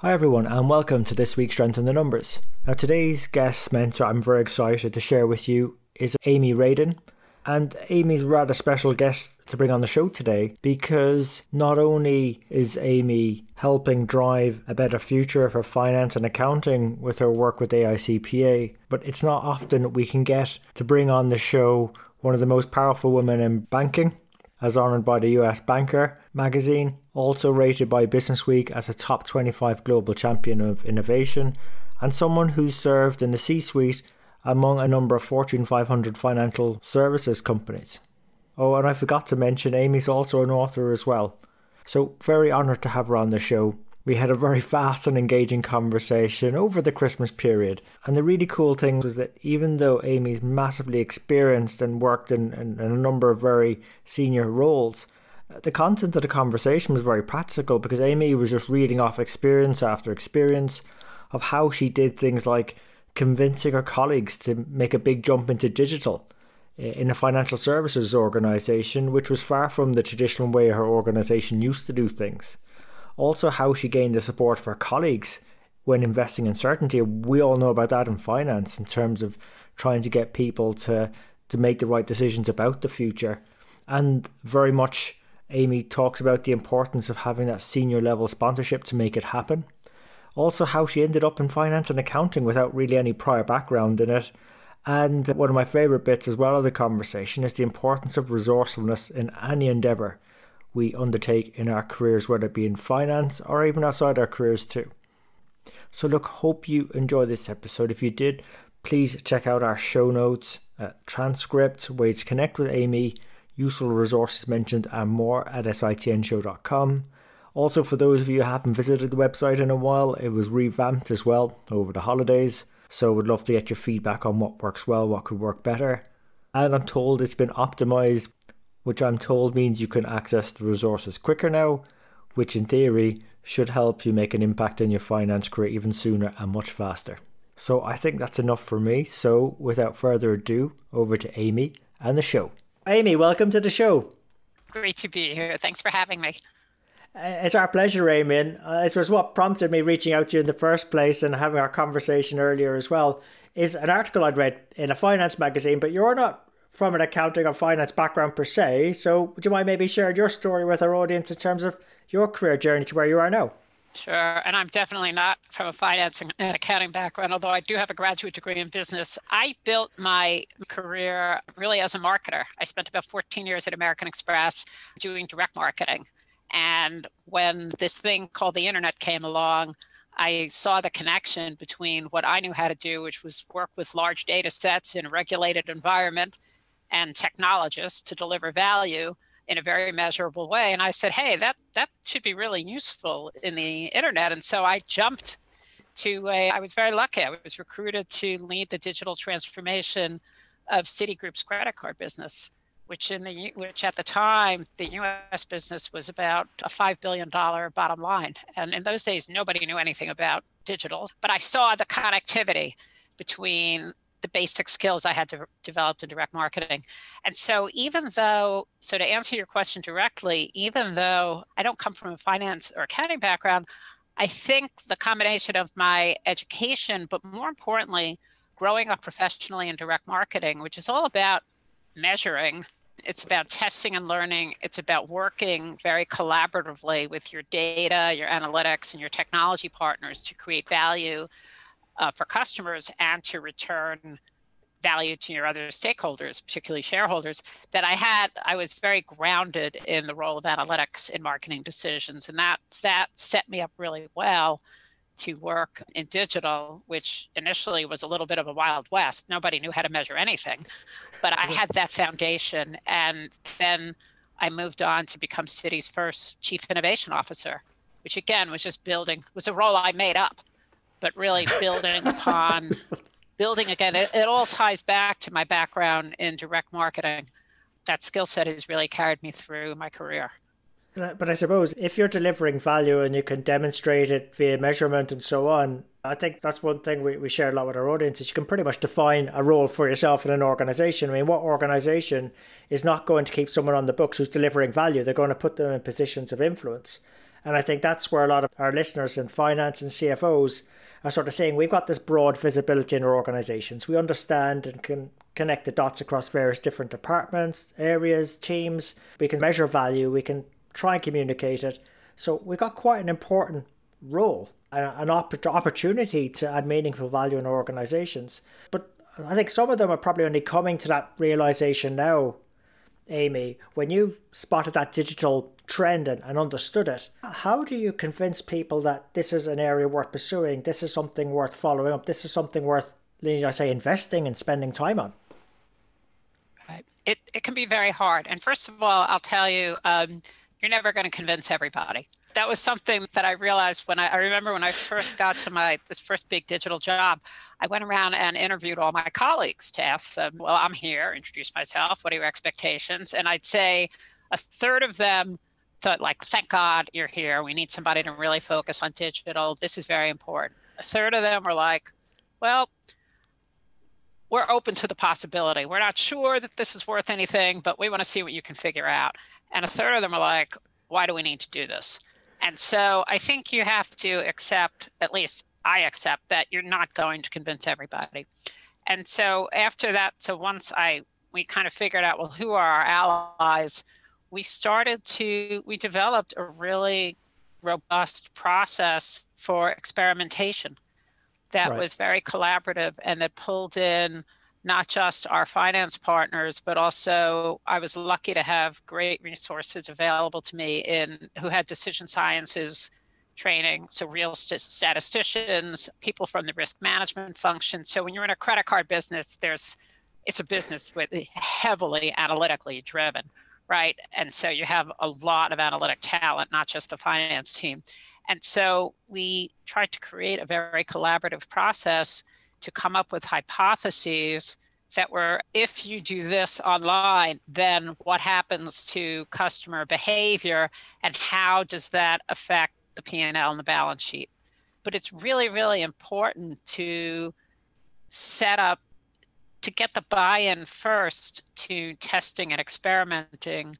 Hi everyone and welcome to this week's Strength in the Numbers. Now today's guest mentor I'm very excited to share with you is Amy Radin. And Amy's rather special guest to bring on the show today because not only is Amy helping drive a better future for finance and accounting with her work with AICPA, but it's not often we can get to bring on the show one of the most powerful women in banking as honoured by the US Banker magazine, also rated by Businessweek as a top 25 global champion of innovation, and someone who served in the C suite among a number of Fortune 500 financial services companies. Oh, and I forgot to mention, Amy's also an author as well. So, very honoured to have her on the show. We had a very fast and engaging conversation over the Christmas period. And the really cool thing was that even though Amy's massively experienced and worked in, in, in a number of very senior roles, the content of the conversation was very practical because Amy was just reading off experience after experience of how she did things like convincing her colleagues to make a big jump into digital eh, in a financial services organization, which was far from the traditional way her organization used to do things also how she gained the support of her colleagues when investing in certainty. We all know about that in finance in terms of trying to get people to to make the right decisions about the future. And very much Amy talks about the importance of having that senior level sponsorship to make it happen. Also, how she ended up in finance and accounting without really any prior background in it. And one of my favourite bits as well of the conversation is the importance of resourcefulness in any endeavour we undertake in our careers, whether it be in finance or even outside our careers too. So, look, hope you enjoy this episode. If you did, please check out our show notes, uh, transcript, ways to connect with Amy, useful resources mentioned, and more at sitnshow.com. Also, for those of you who haven't visited the website in a while, it was revamped as well over the holidays. So, would love to get your feedback on what works well, what could work better. And I'm told it's been optimized which I'm told means you can access the resources quicker now, which in theory should help you make an impact in your finance career even sooner and much faster. So I think that's enough for me. So without further ado, over to Amy and the show. Amy, welcome to the show. Great to be here. Thanks for having me. Uh, it's our pleasure, Amy. And uh, I suppose what prompted me reaching out to you in the first place and having our conversation earlier as well is an article I'd read in a finance magazine, but you're not from an accounting or finance background per se. So, would you mind maybe sharing your story with our audience in terms of your career journey to where you are now? Sure. And I'm definitely not from a finance and accounting background, although I do have a graduate degree in business. I built my career really as a marketer. I spent about 14 years at American Express doing direct marketing. And when this thing called the internet came along, I saw the connection between what I knew how to do, which was work with large data sets in a regulated environment, and technologists to deliver value in a very measurable way. And I said, hey, that that should be really useful in the internet. And so I jumped to a, I was very lucky. I was recruited to lead the digital transformation of Citigroup's credit card business, which in the which at the time the U.S. business was about a five billion dollar bottom line, and in those days nobody knew anything about digital. But I saw the connectivity between the basic skills I had to, developed in direct marketing. And so, even though, so to answer your question directly, even though I don't come from a finance or accounting background, I think the combination of my education, but more importantly, growing up professionally in direct marketing, which is all about measuring, it's about testing and learning, it's about working very collaboratively with your data, your analytics, and your technology partners to create value uh, for customers and to return value to your other stakeholders, particularly shareholders, that I had, I was very grounded in the role of analytics in marketing decisions. And that, that set me up really well to work in digital, which initially was a little bit of a wild west. Nobody knew how to measure anything, but I had that foundation. And then I moved on to become Citi's first chief innovation officer which again was just building, was a role I made up, but really building upon, building again. It, it all ties back to my background in direct marketing. That skill set has really carried me through my career. But I suppose if you're delivering value and you can demonstrate it via measurement and so on, I think that's one thing we, we share a lot with our audience is you can pretty much define a role for yourself in an organization. I mean, what organization is not going to keep someone on the books who's delivering value? They're going to put them in positions of influence. And I think that's where a lot of our listeners in finance and CFOs are sort of saying we've got this broad visibility in our organizations. We understand and can connect the dots across various different departments, areas, teams. We can measure value. We can try and communicate it. So we've got quite an important role, and an opportunity to add meaningful value in our organizations. But I think some of them are probably only coming to that realization now, Amy. When you spotted that digital trend and, and understood it, how do you convince people that this is an area worth pursuing? This is something worth following up. This is something worth, I say, investing and spending time on. It, it can be very hard. And first of all, I'll tell you, um, you're never going to convince everybody. That was something that I realized when I, I remember when I first got to my this first big digital job, I went around and interviewed all my colleagues to ask them, well, I'm here, introduce myself, what are your expectations? And I'd say a third of them thought like, thank God you're here. We need somebody to really focus on digital. This is very important. A third of them were like, well, we're open to the possibility. We're not sure that this is worth anything, but we want to see what you can figure out. And a third of them are like, why do we need to do this? And so I think you have to accept, at least I accept, that you're not going to convince everybody. And so after that, so once I we kind of figured out, well, who are our allies? We started to we developed a really robust process for experimentation that right. was very collaborative and that pulled in not just our finance partners, but also I was lucky to have great resources available to me in who had decision sciences training, so real st- statisticians, people from the risk management function. So when you're in a credit card business, there's it's a business with heavily analytically driven, right? And so you have a lot of analytic talent, not just the finance team. And so we tried to create a very collaborative process to come up with hypotheses that were if you do this online, then what happens to customer behavior and how does that affect the P&L and the balance sheet? But it's really, really important to set up to get the buy-in first to testing and experimenting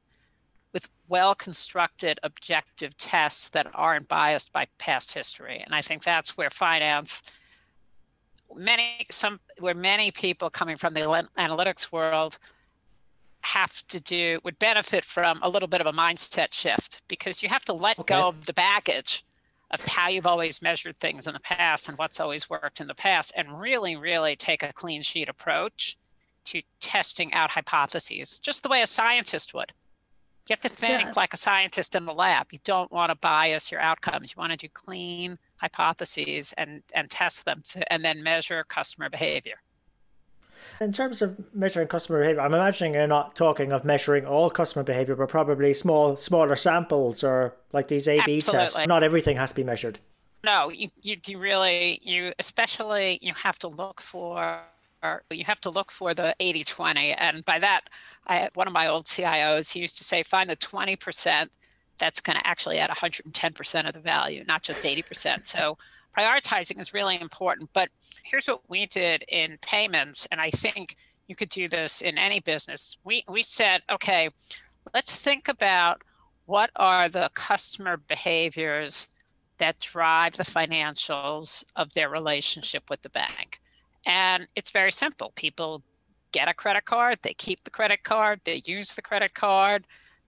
with well constructed objective tests that aren't biased by past history. And I think that's where finance many some where many people coming from the analytics world have to do would benefit from a little bit of a mindset shift because you have to let okay. go of the baggage of how you've always measured things in the past and what's always worked in the past and really really take a clean sheet approach to testing out hypotheses just the way a scientist would you have to think yeah. like a scientist in the lab. You don't want to bias your outcomes. You want to do clean hypotheses and, and test them to, and then measure customer behavior. In terms of measuring customer behavior, I'm imagining you're not talking of measuring all customer behavior, but probably small, smaller samples or like these A/B tests. Not everything has to be measured. No, you, you, you really you especially you have to look for you have to look for the 80-20, and by that I, one of my old CIOs, he used to say, find the 20% that's going to actually add 110% of the value, not just 80%. So prioritizing is really important. But here's what we did in payments, and I think you could do this in any business. We, we said, okay, let's think about what are the customer behaviors that drive the financials of their relationship with the bank. And it's very simple. People get a credit card, they keep the credit card, they use the credit card,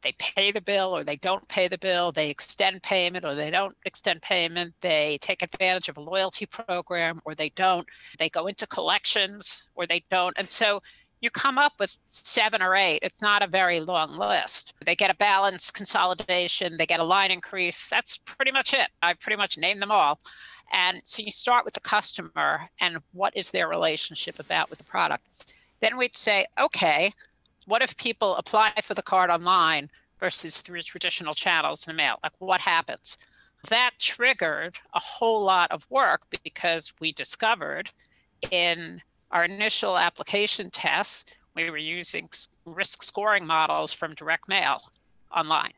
they pay the bill or they don't pay the bill, they extend payment or they don't extend payment, they take advantage of a loyalty program or they don't, they go into collections or they don't. And so you come up with seven or eight. It's not a very long list. They get a balance consolidation, they get a line increase. That's pretty much it. I pretty much named them all. And so you start with the customer and what is their relationship about with the product. Then we'd say, okay, what if people apply for the card online versus through traditional channels in the mail? Like what happens? That triggered a whole lot of work because we discovered in our initial application tests, we were using risk scoring models from direct mail online.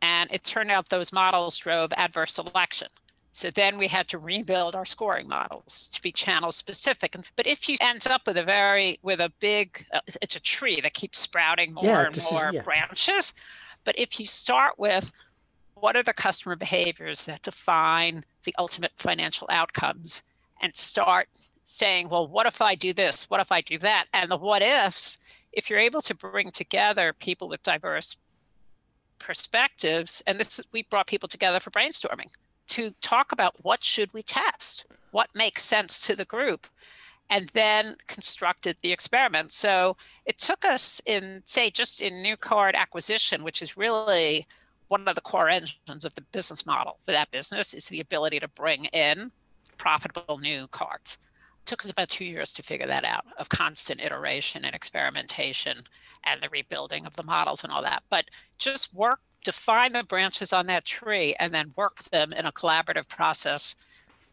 And it turned out those models drove adverse selection. So then we had to rebuild our scoring models to be channel specific. But if you ends up with a very with a big, uh, it's a tree that keeps sprouting more yeah, and more is, yeah. branches. But if you start with what are the customer behaviors that define the ultimate financial outcomes, and start saying, well, what if I do this? What if I do that? And the what ifs, if you're able to bring together people with diverse perspectives, and this we brought people together for brainstorming to talk about what should we test, what makes sense to the group, and then constructed the experiment. So it took us in, say, just in new card acquisition, which is really one of the core engines of the business model for that business, is the ability to bring in profitable new cards. It took us about two years to figure that out of constant iteration and experimentation and the rebuilding of the models and all that. But just work define the branches on that tree and then work them in a collaborative process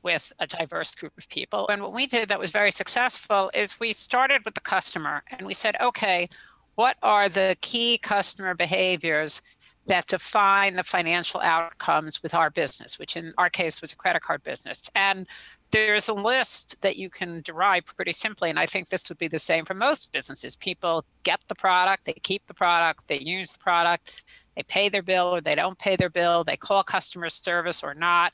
with a diverse group of people. And what we did that was very successful is we started with the customer and we said, okay, what are the key customer behaviors that define the financial outcomes with our business, which in our case was a credit card business. And there's a list that you can derive pretty simply. And I think this would be the same for most businesses. People get the product, they keep the product, they use the product, they pay their bill or they don't pay their bill, they call customer service or not.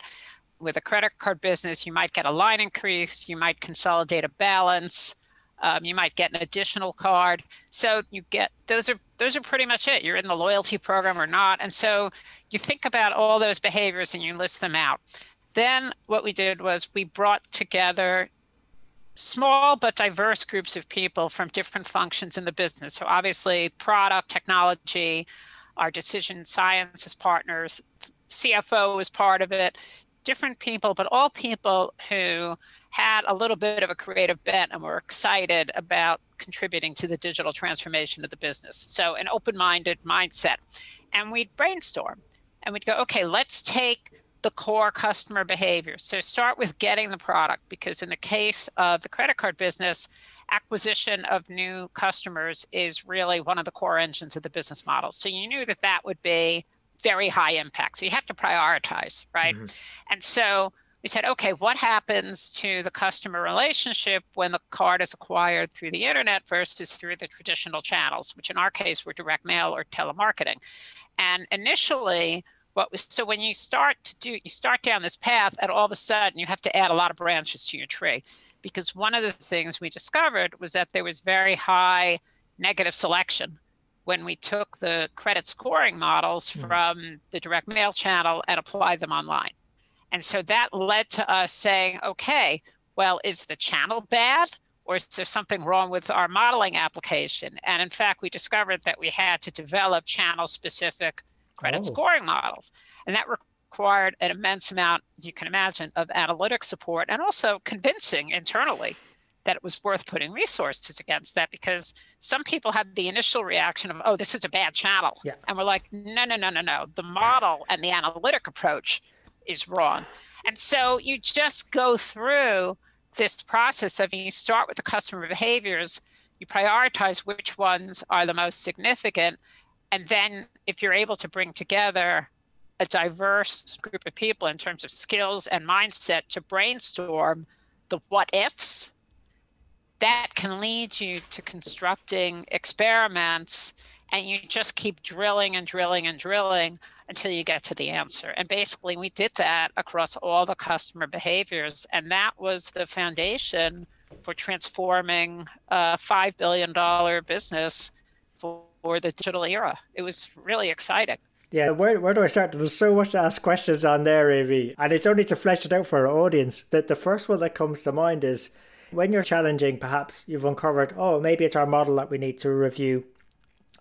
With a credit card business, you might get a line increase, you might consolidate a balance, um, you might get an additional card. So you get those are those are pretty much it. You're in the loyalty program or not, and so you think about all those behaviors and you list them out. Then what we did was we brought together small but diverse groups of people from different functions in the business. So obviously, product, technology, our decision sciences partners, CFO was part of it, different people, but all people who had a little bit of a creative bent and were excited about contributing to the digital transformation of the business. So, an open minded mindset. And we'd brainstorm and we'd go, okay, let's take the core customer behavior. So, start with getting the product, because in the case of the credit card business, acquisition of new customers is really one of the core engines of the business model. So you knew that that would be very high impact. So you have to prioritize, right? Mm-hmm. And so we said, okay, what happens to the customer relationship when the card is acquired through the internet versus through the traditional channels, which in our case were direct mail or telemarketing? And initially, what was so when you start to do you start down this path and all of a sudden you have to add a lot of branches to your tree. Because one of the things we discovered was that there was very high negative selection when we took the credit scoring models mm. from the direct mail channel and applied them online. And so that led to us saying okay well is the channel bad or is there something wrong with our modeling application? And in fact we discovered that we had to develop channel specific credit oh. scoring models. And that required an immense amount, you can imagine, of analytic support and also convincing internally that it was worth putting resources against that because some people had the initial reaction of, oh, this is a bad channel. Yeah. And we're like, no, no, no, no, no. The model and the analytic approach is wrong. And so you just go through this process of you start with the customer behaviors, you prioritize which ones are the most significant, and then if you're able to bring together a diverse group of people in terms of skills and mindset to brainstorm the what ifs, that can lead you to constructing experiments and you just keep drilling and drilling and drilling until you get to the answer. And basically, we did that across all the customer behaviors, and that was the foundation for transforming a $5 billion business for for the digital era. It was really exciting. Yeah, where, where do I start? There's so much to ask questions on there, Amy. And it's only to flesh it out for our audience that the first one that comes to mind is when you're challenging, perhaps you've uncovered, oh, maybe it's our model that we need to review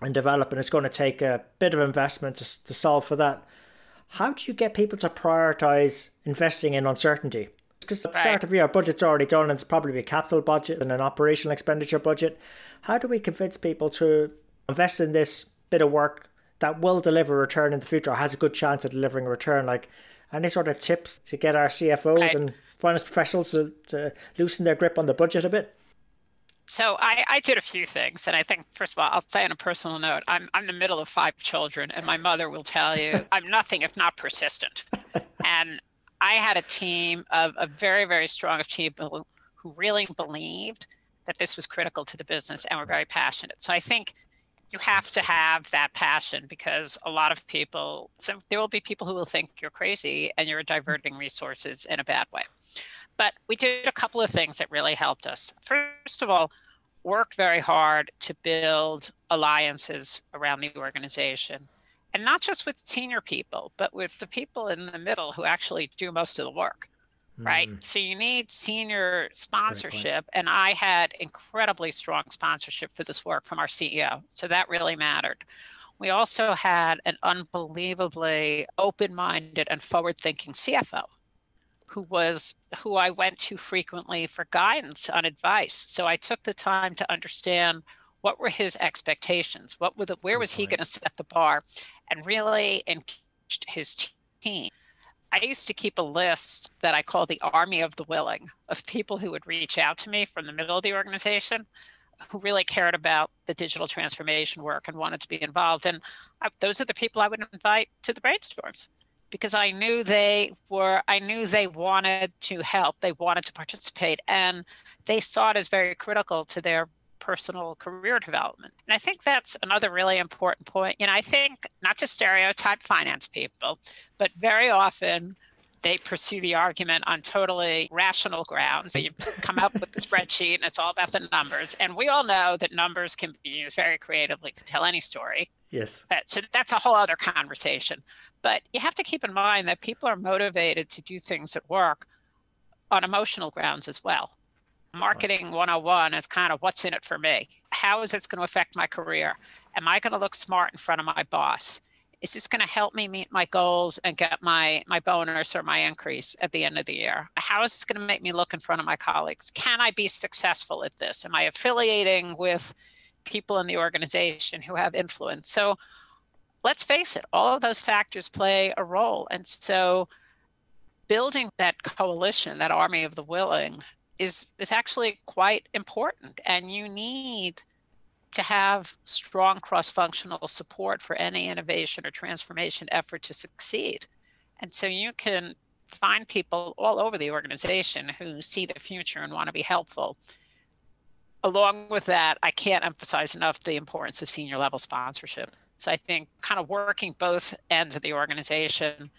and develop, and it's going to take a bit of investment to, to solve for that. How do you get people to prioritize investing in uncertainty? Because at the start of the year, budget's already done, and it's probably a capital budget and an operational expenditure budget. How do we convince people to invest in this bit of work that will deliver a return in the future or has a good chance of delivering a return like Any sort of tips to get our CFOs right. and finance professionals to, to loosen their grip on the budget a bit? So I, I did a few things, and I think first of all, I'll say on a personal note, I'm I'm the middle of five children, and my mother will tell you I'm nothing if not persistent. and I had a team of a very very strong people who really believed that this was critical to the business and were very passionate. So I think you have to have that passion because a lot of people so there will be people who will think you're crazy and you're diverting resources in a bad way. But we did a couple of things that really helped us. First of all worked very hard to build alliances around the organization. And not just with senior people but with the people in the middle who actually do most of the work right? Mm. So you need senior sponsorship. And I had incredibly strong sponsorship for this work from our CEO. So that really mattered. We also had an unbelievably open minded and forward thinking CFO who was who I went to frequently for guidance on advice. So I took the time to understand what were his expectations, what were the, where was he going to set the bar, and really engaged his team I used to keep a list that I call the Army of the Willing of people who would reach out to me from the middle of the organization who really cared about the digital transformation work and wanted to be involved. And I, those are the people I would invite to the brainstorms because I knew they were, I knew they wanted to help, they wanted to participate, and they saw it as very critical to their personal career development. And I think that's another really important point. You know, I think not to stereotype finance people, but very often they pursue the argument on totally rational grounds. So you come up with the spreadsheet and it's all about the numbers. And we all know that numbers can be used very creatively to tell any story. Yes. But, so that's a whole other conversation. But you have to keep in mind that people are motivated to do things at work on emotional grounds as well marketing 101 is kind of what's in it for me. How is this going to affect my career? Am I going to look smart in front of my boss? Is this going to help me meet my goals and get my my bonus or my increase at the end of the year? How is this going to make me look in front of my colleagues? Can I be successful at this? Am I affiliating with people in the organization who have influence? So let's face it, all of those factors play a role. And so building that coalition, that army of the willing, is is actually quite important and you need to have strong cross-functional support for any innovation or transformation effort to succeed. And so you can find people all over the organization who see the future and want to be helpful. Along with that i can't emphasize enough the importance of senior level sponsorship. So i think kind of working both ends of the organization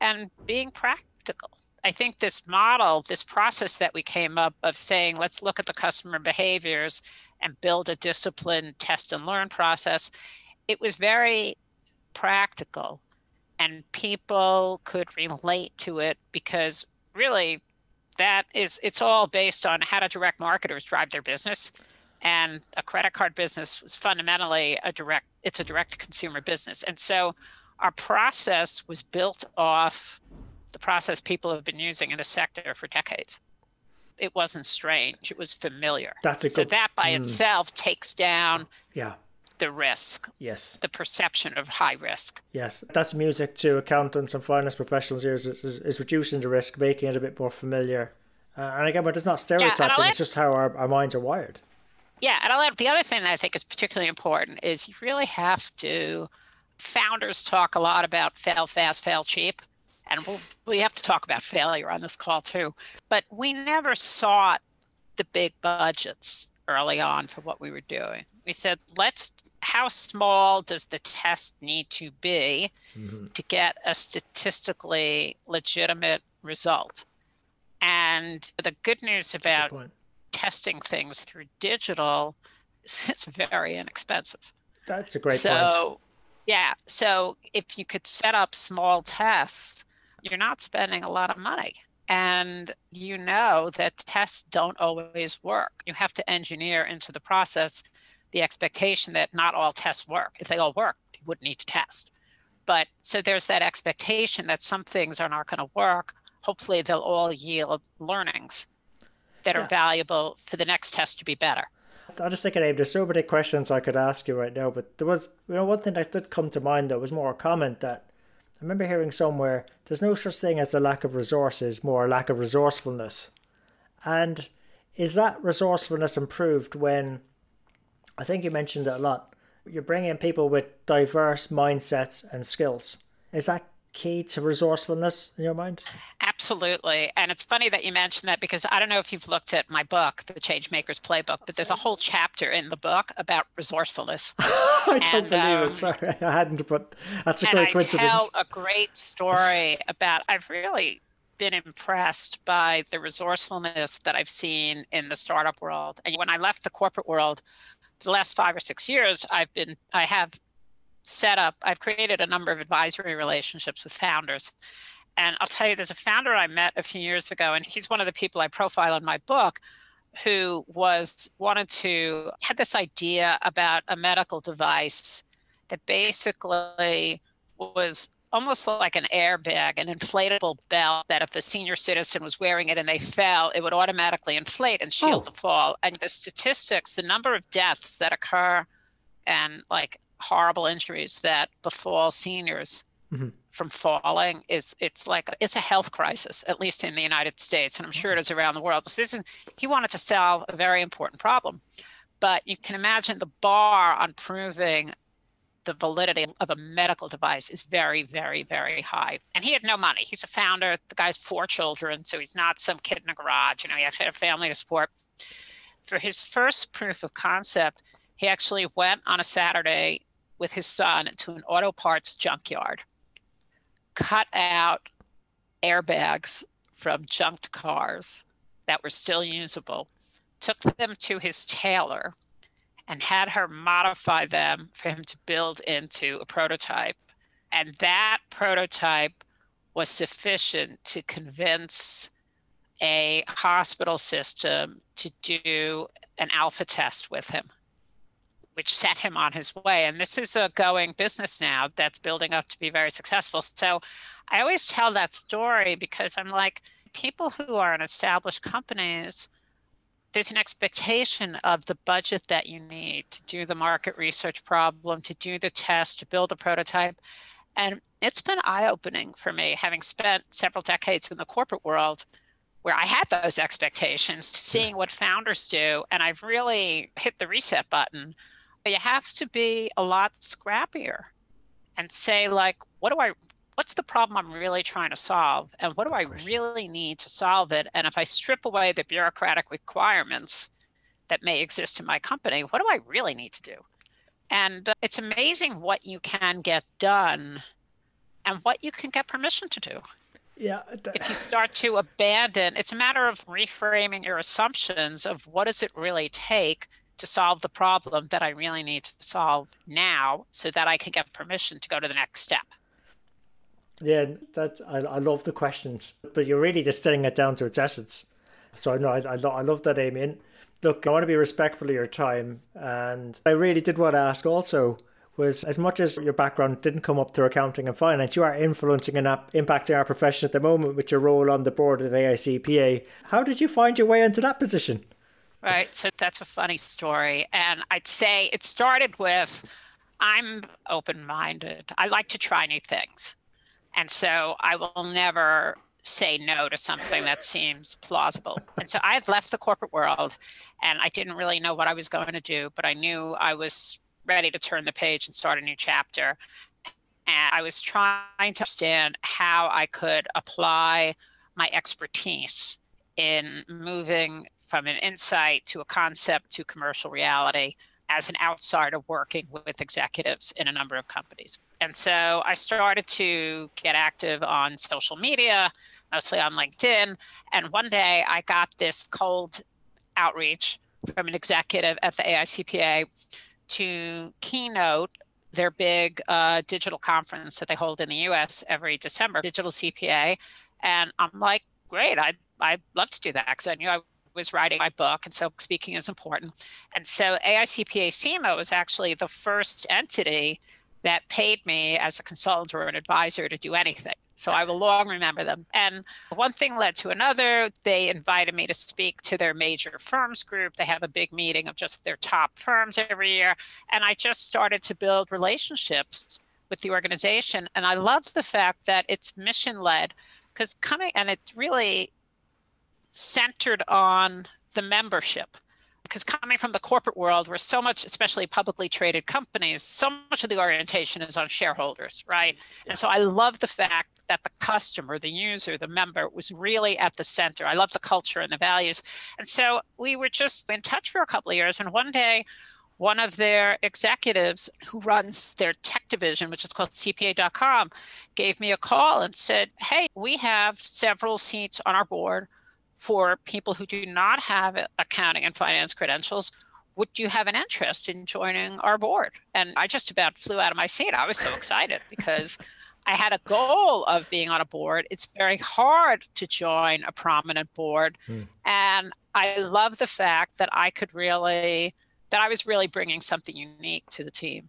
and being practical I think this model, this process that we came up of saying, let's look at the customer behaviors and build a disciplined test and learn process, it was very practical. And people could relate to it because really that is it's all based on how do direct marketers drive their business. And a credit card business was fundamentally a direct it's a direct consumer business. And so our process was built off the process people have been using in the sector for decades. It wasn't strange; it was familiar. That's a so good, that by mm, itself takes down yeah the risk. Yes. The perception of high risk. Yes, that's music to accountants and finance professionals. Here is, is, is reducing the risk, making it a bit more familiar. Uh, and again, but it's not stereotyping; yeah, it's just how our, our minds are wired. Yeah, and I'll add, the other thing that I think is particularly important is you really have to. Founders talk a lot about fail fast, fail cheap and we'll, we have to talk about failure on this call too. But we never sought the big budgets early on for what we were doing. We said, let's, how small does the test need to be mm-hmm. to get a statistically legitimate result? And the good news about good testing things through digital is it's very inexpensive. That's a great so, point. So, yeah. So if you could set up small tests you're not spending a lot of money. And you know that tests don't always work. You have to engineer into the process the expectation that not all tests work. If they all work, you wouldn't need to test. But so there's that expectation that some things are not going to work. Hopefully, they'll all yield learnings that yeah. are valuable for the next test to be better. I just thinking, Amy, there's so many questions I could ask you right now, but there was, you know, one thing that did come to mind though was more a comment that remember hearing somewhere there's no such thing as a lack of resources, more a lack of resourcefulness. And is that resourcefulness improved when I think you mentioned it a lot? You're bringing people with diverse mindsets and skills. Is that key to resourcefulness in your mind? Absolutely. And it's funny that you mentioned that because I don't know if you've looked at my book, The Changemakers Playbook, but there's a whole chapter in the book about resourcefulness. I don't and, believe um, it. Sorry, I hadn't, but that's a great I coincidence. I tell a great story about, I've really been impressed by the resourcefulness that I've seen in the startup world. And when I left the corporate world, the last five or six years, I've been, I have set up, I've created a number of advisory relationships with founders. And I'll tell you, there's a founder I met a few years ago, and he's one of the people I profile in my book who was wanted to had this idea about a medical device that basically was almost like an airbag, an inflatable belt that if a senior citizen was wearing it and they fell, it would automatically inflate and shield oh. the fall. And the statistics, the number of deaths that occur and like horrible injuries that befall seniors mm-hmm. from falling is it's like it's a health crisis at least in the united states and i'm sure it is around the world so this is he wanted to solve a very important problem but you can imagine the bar on proving the validity of a medical device is very, very, very high. And he had no money. He's a founder. The guy's four children, so he's not some kid in a garage. You know, he actually had a family to support. For his first proof of concept, he actually went on a Saturday with his son to an auto parts junkyard, cut out airbags from junked cars that were still usable, took them to his tailor, and had her modify them for him to build into a prototype. And that prototype was sufficient to convince a hospital system to do an alpha test with him which set him on his way. And this is a going business now that's building up to be very successful. So I always tell that story because I'm like, people who are in established companies, there's an expectation of the budget that you need to do the market research problem, to do the test, to build a prototype. And it's been eye opening for me, having spent several decades in the corporate world where I had those expectations, to seeing what founders do. And I've really hit the reset button you have to be a lot scrappier and say like what do i what's the problem i'm really trying to solve? And what do i really need to solve it? And if i strip away the bureaucratic requirements that may exist in my company what do i really need to do? And uh, it's amazing what you can get done and what you can get permission to do. Yeah if you start to abandon it's a matter of reframing your assumptions of what does it really take to solve the problem that I really need to solve now so that I can get permission to go to the next step. Yeah, that's I, I love the questions, but you're really distilling it down to its essence. So I know I, I, I love that. And look, I want to be respectful of your time, and I really did want to ask also was as much as your background didn't come up through accounting and finance, you are influencing and impacting our profession at the moment with your role on the board of AICPA. How did you find your way into that position? Right. So that's a funny story. And I'd say it started with I'm open minded. I like to try new things. And so I will never say no to something that seems plausible. And so I had left the corporate world and I didn't really know what I was going to do, but I knew I was ready to turn the page and start a new chapter. And I was trying to understand how I could apply my expertise in moving from an insight to a concept to commercial reality as an outsider working with executives in a number of companies. And so I started to get active on social media, mostly on LinkedIn. And one day I got this cold outreach from an executive at the AICPA to keynote their big uh, digital conference that they hold in the US every December, Digital CPA. And I'm like, great, I'd, I'd love to do that because I knew I was writing my book, and so speaking is important. And so AICPA CIMA was actually the first entity that paid me as a consultant or an advisor to do anything. So I will long remember them. And one thing led to another. They invited me to speak to their major firms group. They have a big meeting of just their top firms every year. And I just started to build relationships with the organization. And I love the fact that it's mission led because coming and it's really centered on the membership. Because coming from the corporate world where so much especially publicly traded companies so much of the orientation is on shareholders right? Yeah. and so i love the fact that the customer the user the member was really at the center. I love the culture and the values. And so we were just in touch for a couple of years and one day one of their executives who runs their tech division, which is called CPA.com, gave me a call and said, Hey, we have several seats on our board for people who do not have accounting and finance credentials. Would you have an interest in joining our board? And I just about flew out of my seat. I was so excited because I had a goal of being on a board. It's very hard to join a prominent board. Hmm. And I love the fact that I could really, that I was really bringing something unique to the team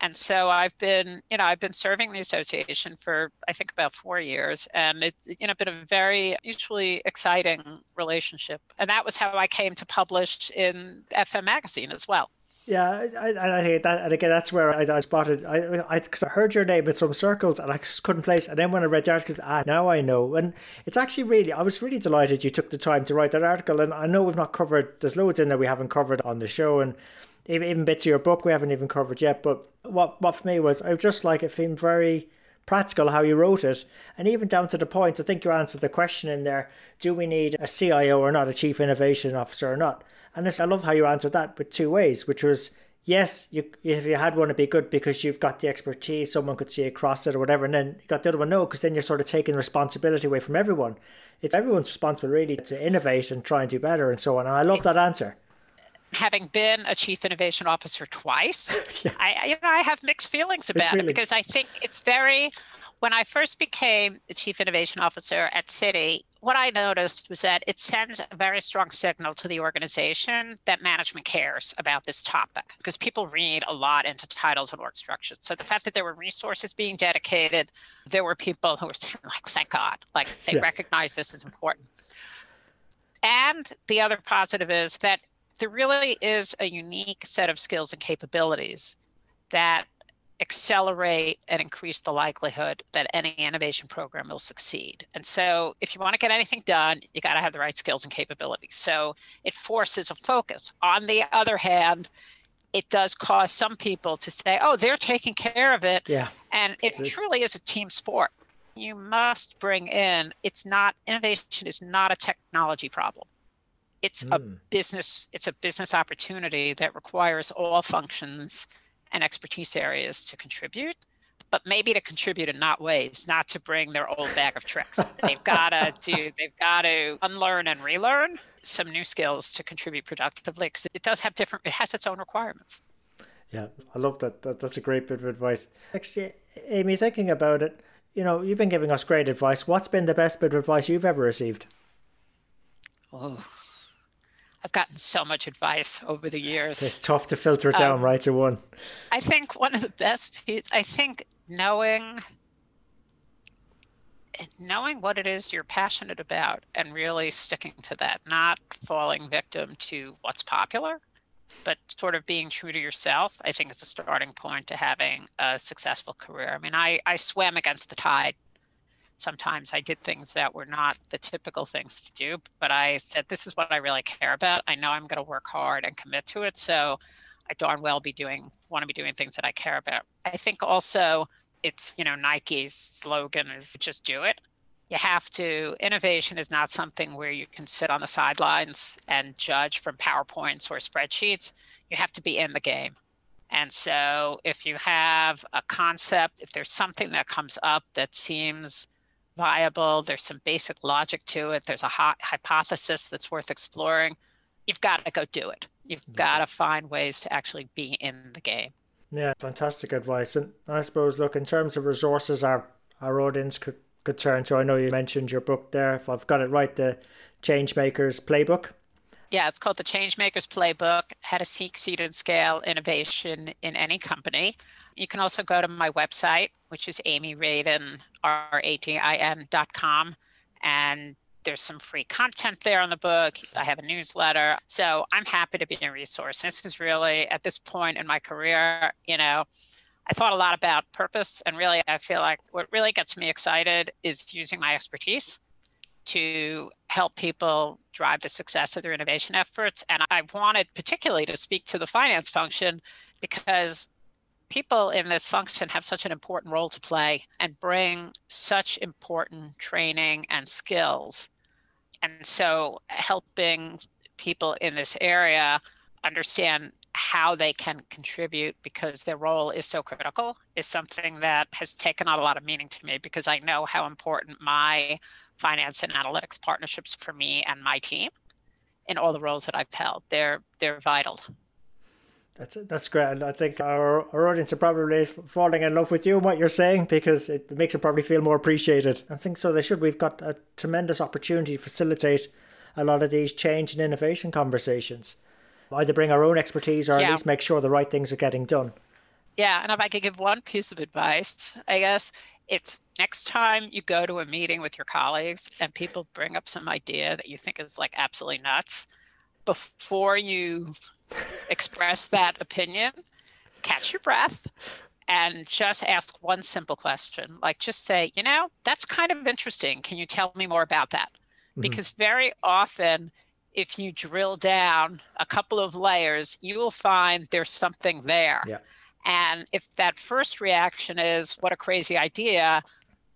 and so I've been, you know, I've been serving the association for I think about four years, and it's you know been a very mutually exciting relationship. And that was how I came to publish in FM magazine as well. Yeah, I, I think that, and again, that's where I, I spotted. I, I, cause I heard your name in some circles, and I just couldn't place. And then when I read the article, ah, now I know. And it's actually really, I was really delighted you took the time to write that article. And I know we've not covered. There's loads in there we haven't covered on the show, and even, bits of your book we haven't even covered yet. But what what for me was I just like it seemed very practical how you wrote it, and even down to the point. I think you answered the question in there: Do we need a CIO or not, a Chief Innovation Officer or not? And I love how you answered that with two ways, which was yes, you if you had one, it'd be good because you've got the expertise, someone could see across it or whatever. And then you got the other one, no, because then you're sort of taking responsibility away from everyone. It's everyone's responsible really to innovate and try and do better and so on. And I love that answer having been a chief innovation officer twice, yeah. I you know I have mixed feelings about it because I think it's very when I first became the chief innovation officer at Citi, what I noticed was that it sends a very strong signal to the organization that management cares about this topic because people read a lot into titles and org structures. So the fact that there were resources being dedicated, there were people who were saying, like, thank God, like they yeah. recognize this is important. And the other positive is that there really is a unique set of skills and capabilities that accelerate and increase the likelihood that any innovation program will succeed. And so, if you want to get anything done, you got to have the right skills and capabilities. So, it forces a focus. On the other hand, it does cause some people to say, oh, they're taking care of it. Yeah. And it truly is a team sport. You must bring in, it's not, innovation is not a technology problem it's mm. a hmm. business it's a business opportunity that requires all functions and expertise areas to contribute but maybe to contribute in not ways not to bring their old bag of tricks they've got to do they've got to unlearn and relearn some new skills to contribute productively because it does have different it has its own requirements yeah i love that, that that's a great bit of advice actually amy thinking about it you know you've been giving us great advice what's been the best bit of advice you've ever received oh I've gotten so much advice over the years. It's tough to filter it down, um, right to one. I think one of the best pieces, I think knowing knowing what it is you're passionate about and really sticking to that, not falling victim to what's popular, but sort of being true to yourself, I think is a starting point to having a successful career. I mean, I, I swam against the tide sometimes I did things that were not the typical things to do, but I said, this is what I really care about. I know I'm going to work hard and commit to it. So I darn well be doing, want to be doing things that I care about. I think also it's, you know, Nike's slogan is just do it. You have to, innovation is not something where you can sit on the sidelines and judge from PowerPoints or spreadsheets. You have to be in the game. And so if you have a concept, if there's something that comes up that seems viable. There's some basic logic to it. There's a hot hypothesis that's worth exploring. You've got to go do it. You've mm-hmm. yeah. got to find ways to actually be in the game. Yeah, fantastic advice. And I suppose, look, in terms of resources, our our audience could, could turn to. I know you mentioned your book there. If I've got it right, the Changemakers Playbook. Yeah, it's called the Changemakers Playbook: How to Seek, Seed, and Scale Innovation in Any Company. You can also go to my website, which is amyradin, R-A-D-I-N dot com. And there's some free content there on the book. I have a newsletter. So I'm happy to be a resource. This is really, at this point in my career, you know, I thought a lot about purpose, and really, I feel like what really gets me excited is using my expertise to help people drive the success of their innovation efforts. And I wanted particularly to speak to the finance function because people in this function have such an important role to play and bring such important training and skills. And so helping people in this area understand how they can contribute because their role is so critical is something that has taken on a lot of meaning to me because I know how important my finance and analytics partnerships for me and my team in all the roles that I've held. They're they're vital. That's that's great. I think our, our audience are probably falling in love with you and what you're saying because it makes them probably feel more appreciated. I think so. They should. We've got a tremendous opportunity to facilitate a lot of these change and innovation conversations either bring our own expertise or yeah. at least make sure the right things are getting done. Yeah, and if I could give one piece of advice, I guess it's next time you go to a meeting with your colleagues and people bring up some idea that you think is like absolutely nuts, before you express that opinion, catch your breath and just ask one simple question. Like just say, you know, that's kind of interesting. Can you tell me more about that? Mm-hmm. Because very often if you drill down a couple of layers, you will find there's something there. Yeah. And if that first reaction is, what a crazy idea,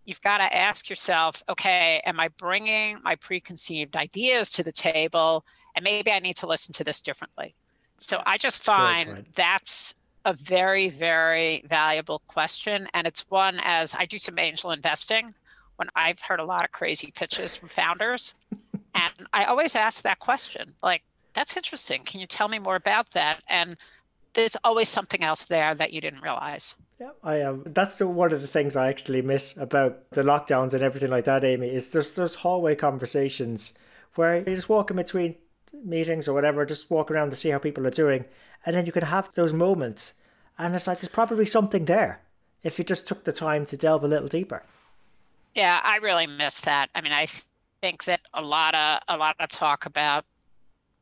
you've got to ask yourself, okay, am I bringing my preconceived ideas to the table? And maybe I need to listen to this differently. So I just that's find that's a very, very valuable question. And it's one as I do some angel investing when I've heard a lot of crazy pitches from founders. And I always ask that question like, that's interesting. Can you tell me more about that? And there's always something else there that you didn't realize. Yeah, I am. Um, that's the, one of the things I actually miss about the lockdowns and everything like that, Amy, is there's those hallway conversations where you're just walk in between meetings or whatever, just walk around to see how people are doing. And then you can have those moments. And it's like, there's probably something there if you just took the time to delve a little deeper. Yeah, I really miss that. I mean, I think that a lot of a lot of talk about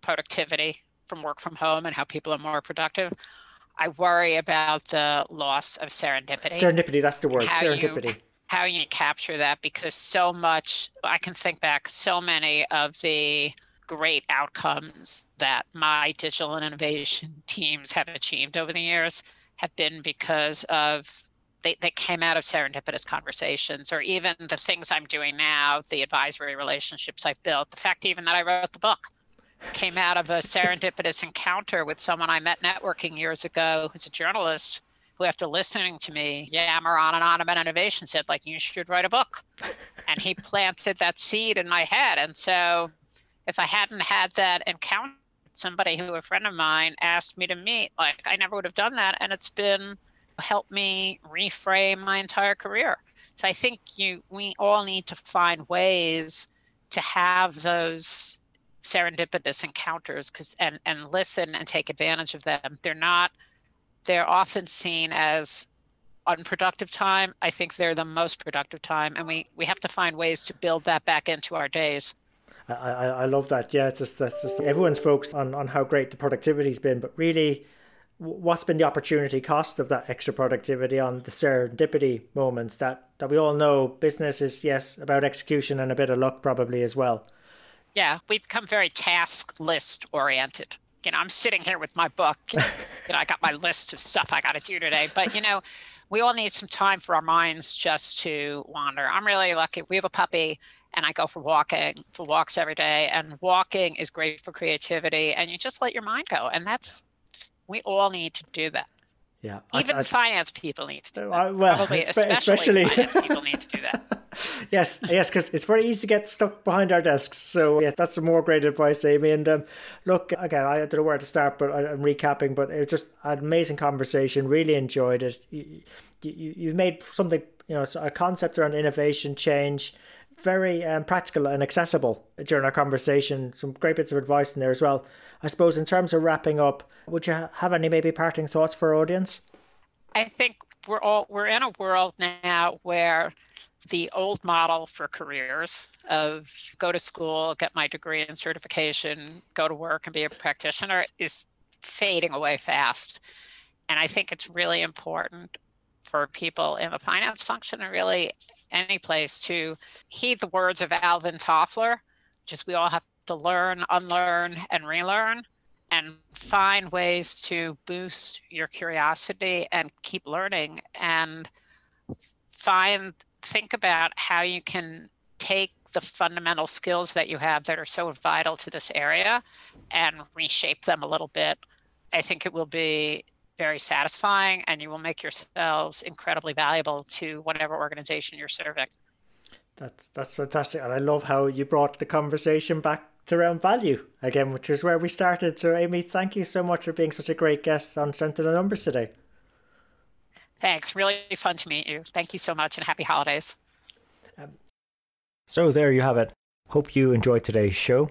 productivity from work from home and how people are more productive. I worry about the loss of serendipity. Serendipity, that's the word. How serendipity. You, how you capture that because so much I can think back so many of the great outcomes that my digital and innovation teams have achieved over the years have been because of they, they came out of serendipitous conversations or even the things I'm doing now, the advisory relationships I've built, the fact even that I wrote the book came out of a serendipitous encounter with someone I met networking years ago who's a journalist who after listening to me yammer on and on about innovation said like you should write a book. And he planted that seed in my head. And so if i hadn't had that encounter somebody who a friend of mine asked me to meet like i never would have done that and it's been helped me reframe my entire career. So I think you we all need to find ways to have those serendipitous encounters because and and listen and take advantage of them. They're not they're often seen as unproductive time. I think they're the most productive time, and we we have to find ways to build that back into our days. I, I, love that. Yeah, it's just that's just everyone's focused on on how great the productivity's been, but really what's been the opportunity cost of that extra productivity on the serendipity moments that that we all know business is yes about execution and a bit of luck probably as well yeah we've become very task list oriented you know i'm sitting here with my book you know i got my list of stuff i got to do today but you know we all need some time for our minds just to wander i'm really lucky we have a puppy and i go for walking for walks every day and walking is great for creativity and you just let your mind go and that's we all need to do that. Yeah, even I, I, finance people need to do that. Well, Probably, especially, especially finance people need to do that. yes, yes, because it's very easy to get stuck behind our desks. So yes, that's some more great advice, Amy. And um, look, again, I don't know where to start, but I, am recapping. But it was just an amazing conversation. Really enjoyed it. You, you, you've made something, you know, a concept around innovation, change, very um, practical and accessible during our conversation. Some great bits of advice in there as well. I suppose in terms of wrapping up, would you have any maybe parting thoughts for our audience? I think we're all we're in a world now where the old model for careers of go to school, get my degree and certification, go to work and be a practitioner is fading away fast. And I think it's really important for people in the finance function and really any place to heed the words of Alvin Toffler, just we all have to learn, unlearn, and relearn and find ways to boost your curiosity and keep learning and find think about how you can take the fundamental skills that you have that are so vital to this area and reshape them a little bit. I think it will be very satisfying and you will make yourselves incredibly valuable to whatever organization you're serving. That's that's fantastic. And I love how you brought the conversation back to around value again, which is where we started. So Amy, thank you so much for being such a great guest on Strength in the Numbers today. Thanks. Really fun to meet you. Thank you so much and happy holidays. Um, so there you have it. Hope you enjoyed today's show.